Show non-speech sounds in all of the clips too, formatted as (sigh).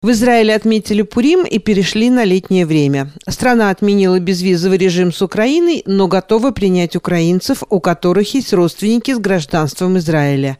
В Израиле отметили Пурим и перешли на летнее время. Страна отменила безвизовый режим с Украиной, но готова принять украинцев, у которых есть родственники с гражданством Израиля.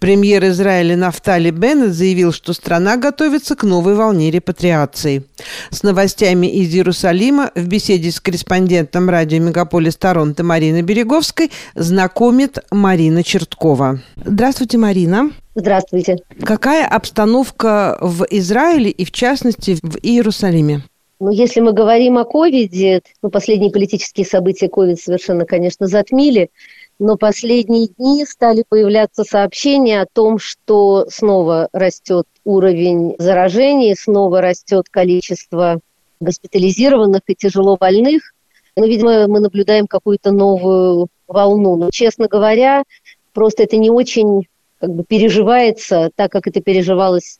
Премьер Израиля Нафтали Беннет заявил, что страна готовится к новой волне репатриации. С новостями из Иерусалима в беседе с корреспондентом радио «Мегаполис Торонто» Мариной Береговской знакомит Марина Черткова. Здравствуйте, Марина. Здравствуйте. Какая обстановка в Израиле и, в частности, в Иерусалиме? Ну, если мы говорим о ковиде, ну, последние политические события ковид совершенно, конечно, затмили, но последние дни стали появляться сообщения о том, что снова растет уровень заражений, снова растет количество госпитализированных и тяжело больных. Ну, видимо, мы наблюдаем какую-то новую волну. Но, честно говоря, просто это не очень как бы переживается так, как это переживалось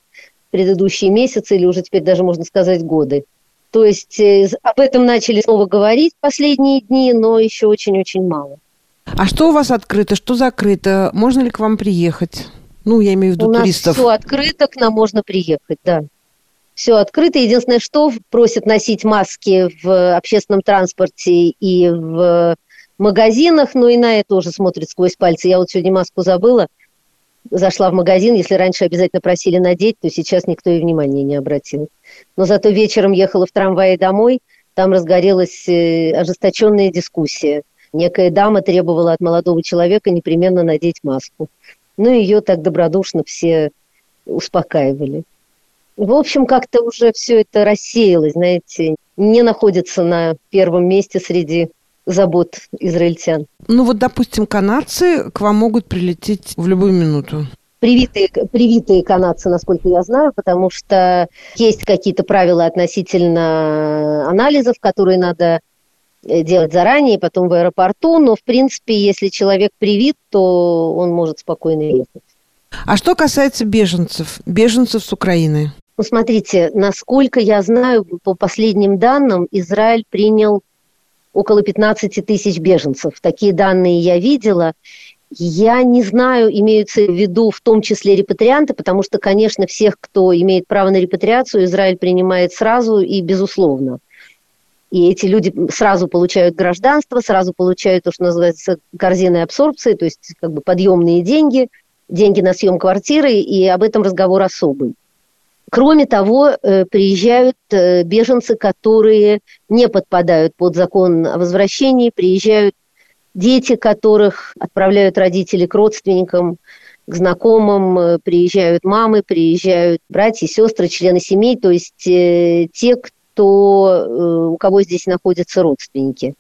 в предыдущие месяцы или уже теперь даже можно сказать годы. То есть э, об этом начали снова говорить последние дни, но еще очень-очень мало. А что у вас открыто, что закрыто? Можно ли к вам приехать? Ну, я имею в виду у туристов. У нас все открыто, к нам можно приехать, да. Все открыто. Единственное, что просят носить маски в общественном транспорте и в магазинах, но и на это уже смотрят сквозь пальцы. Я вот сегодня маску забыла – зашла в магазин, если раньше обязательно просили надеть, то сейчас никто и внимания не обратил. Но зато вечером ехала в трамвае домой, там разгорелась э, ожесточенная дискуссия. Некая дама требовала от молодого человека непременно надеть маску. Ну, ее так добродушно все успокаивали. В общем, как-то уже все это рассеялось, знаете, не находится на первом месте среди забот израильтян. Ну вот, допустим, канадцы к вам могут прилететь в любую минуту. Привитые, привитые канадцы, насколько я знаю, потому что есть какие-то правила относительно анализов, которые надо э, делать заранее, потом в аэропорту, но, в принципе, если человек привит, то он может спокойно ехать. А что касается беженцев, беженцев с Украины? Ну, смотрите, насколько я знаю, по последним данным, Израиль принял около 15 тысяч беженцев. Такие данные я видела. Я не знаю, имеются в виду в том числе репатрианты, потому что, конечно, всех, кто имеет право на репатриацию, Израиль принимает сразу и безусловно. И эти люди сразу получают гражданство, сразу получают то, что называется корзиной абсорбции, то есть как бы подъемные деньги, деньги на съем квартиры, и об этом разговор особый. Кроме того, э, приезжают э, беженцы, которые не подпадают под закон о возвращении, приезжают дети, которых отправляют родители к родственникам, к знакомым, э, приезжают мамы, приезжают братья, сестры, члены семей, то есть те, кто, у кого здесь находятся родственники.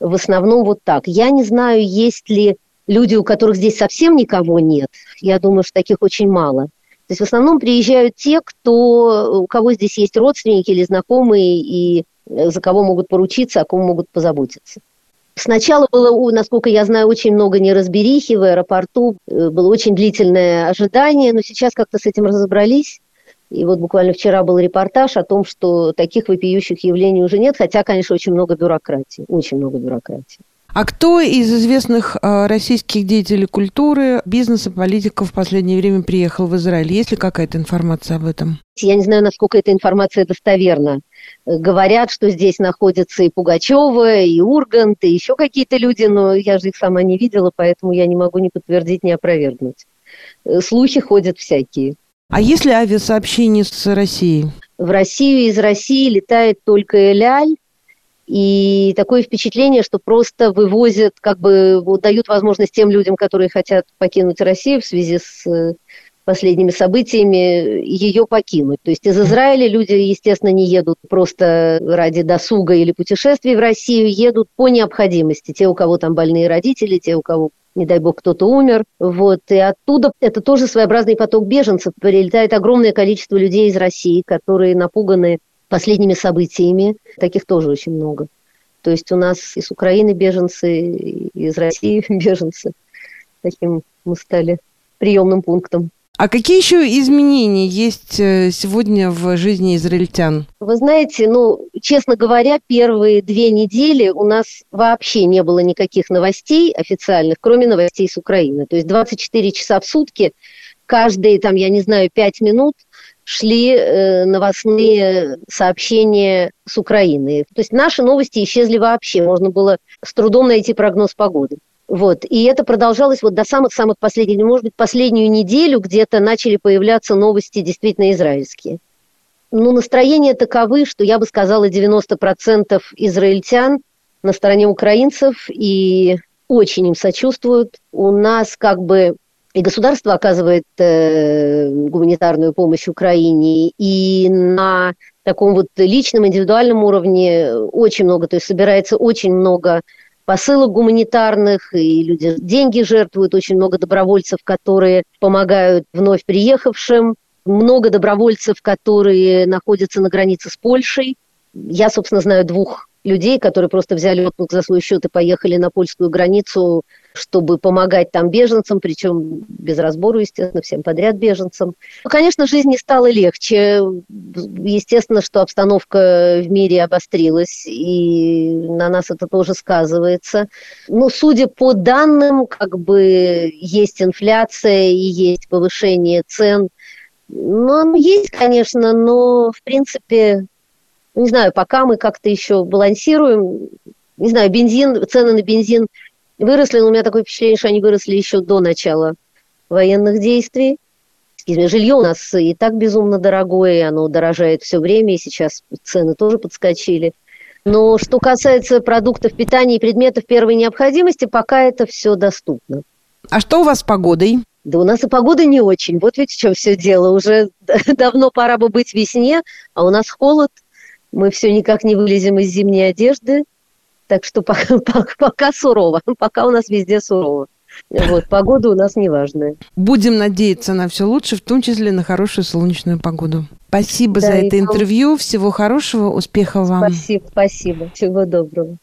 В основном вот так. Я не знаю, есть ли люди, у которых здесь совсем никого нет. Я думаю, что таких очень мало. То есть в основном приезжают те, кто, у кого здесь есть родственники или знакомые, и э, за кого могут поручиться, о ком могут позаботиться. Сначала было, насколько я знаю, очень много неразберихи в аэропорту, э, было очень длительное ожидание, но сейчас как-то с этим разобрались. И вот буквально вчера был репортаж о том, что таких вопиющих явлений уже нет, хотя, конечно, очень много бюрократии, очень много бюрократии. А кто из известных э, российских деятелей культуры, бизнеса, политиков в последнее время приехал в Израиль? Есть ли какая-то информация об этом? Я не знаю, насколько эта информация достоверна. Говорят, что здесь находятся и Пугачева, и Ургант, и еще какие-то люди, но я же их сама не видела, поэтому я не могу ни подтвердить, ни опровергнуть. Э, слухи ходят всякие. А есть ли авиасообщение с Россией? В Россию из России летает только Эляль, и такое впечатление, что просто вывозят, как бы дают возможность тем людям, которые хотят покинуть Россию в связи с э, последними событиями, ее покинуть. То есть из Израиля люди, естественно, не едут просто ради досуга или путешествий в Россию, едут по необходимости. Те, у кого там больные родители, те, у кого не дай бог, кто-то умер. Вот. И оттуда это тоже своеобразный поток беженцев. Прилетает огромное количество людей из России, которые напуганы последними событиями. Таких тоже очень много. То есть у нас из Украины беженцы, из России (laughs) беженцы. Таким мы стали приемным пунктом. А какие еще изменения есть э, сегодня в жизни израильтян? Вы знаете, ну, честно говоря, первые две недели у нас вообще не было никаких новостей официальных, кроме новостей с Украины. То есть 24 часа в сутки, каждые, там, я не знаю, 5 минут шли э, новостные сообщения с Украины. То есть наши новости исчезли вообще. Можно было с трудом найти прогноз погоды. Вот. И это продолжалось вот до самых-самых последних, может быть, последнюю неделю где-то начали появляться новости действительно израильские. Ну, настроения таковы, что я бы сказала, 90% израильтян на стороне украинцев и очень им сочувствуют. У нас как бы и государство оказывает э, гуманитарную помощь Украине, и на таком вот личном, индивидуальном уровне очень много, то есть собирается очень много посылок гуманитарных, и люди деньги жертвуют, очень много добровольцев, которые помогают вновь приехавшим, много добровольцев, которые находятся на границе с Польшей. Я, собственно, знаю двух людей, которые просто взяли отпуск за свой счет и поехали на польскую границу, чтобы помогать там беженцам, причем без разбору, естественно, всем подряд беженцам. Ну, конечно, жизнь не стала легче. Естественно, что обстановка в мире обострилась, и на нас это тоже сказывается. Но судя по данным, как бы есть инфляция и есть повышение цен. Ну, есть, конечно, но, в принципе, не знаю, пока мы как-то еще балансируем, не знаю, бензин, цены на бензин выросли, но у меня такое впечатление, что они выросли еще до начала военных действий. Жилье у нас и так безумно дорогое, оно дорожает все время, и сейчас цены тоже подскочили. Но что касается продуктов питания и предметов первой необходимости, пока это все доступно. А что у вас с погодой? Да у нас и погода не очень. Вот ведь в чем все дело. Уже (laughs) давно пора бы быть весне, а у нас холод – мы все никак не вылезем из зимней одежды, так что (laughs) пока, пока, сурово, пока у нас везде сурово. Вот, погода у нас неважная. Будем надеяться на все лучше, в том числе на хорошую солнечную погоду. Спасибо да, за это интервью. Всего хорошего, успехов вам. Спасибо, спасибо. Всего доброго.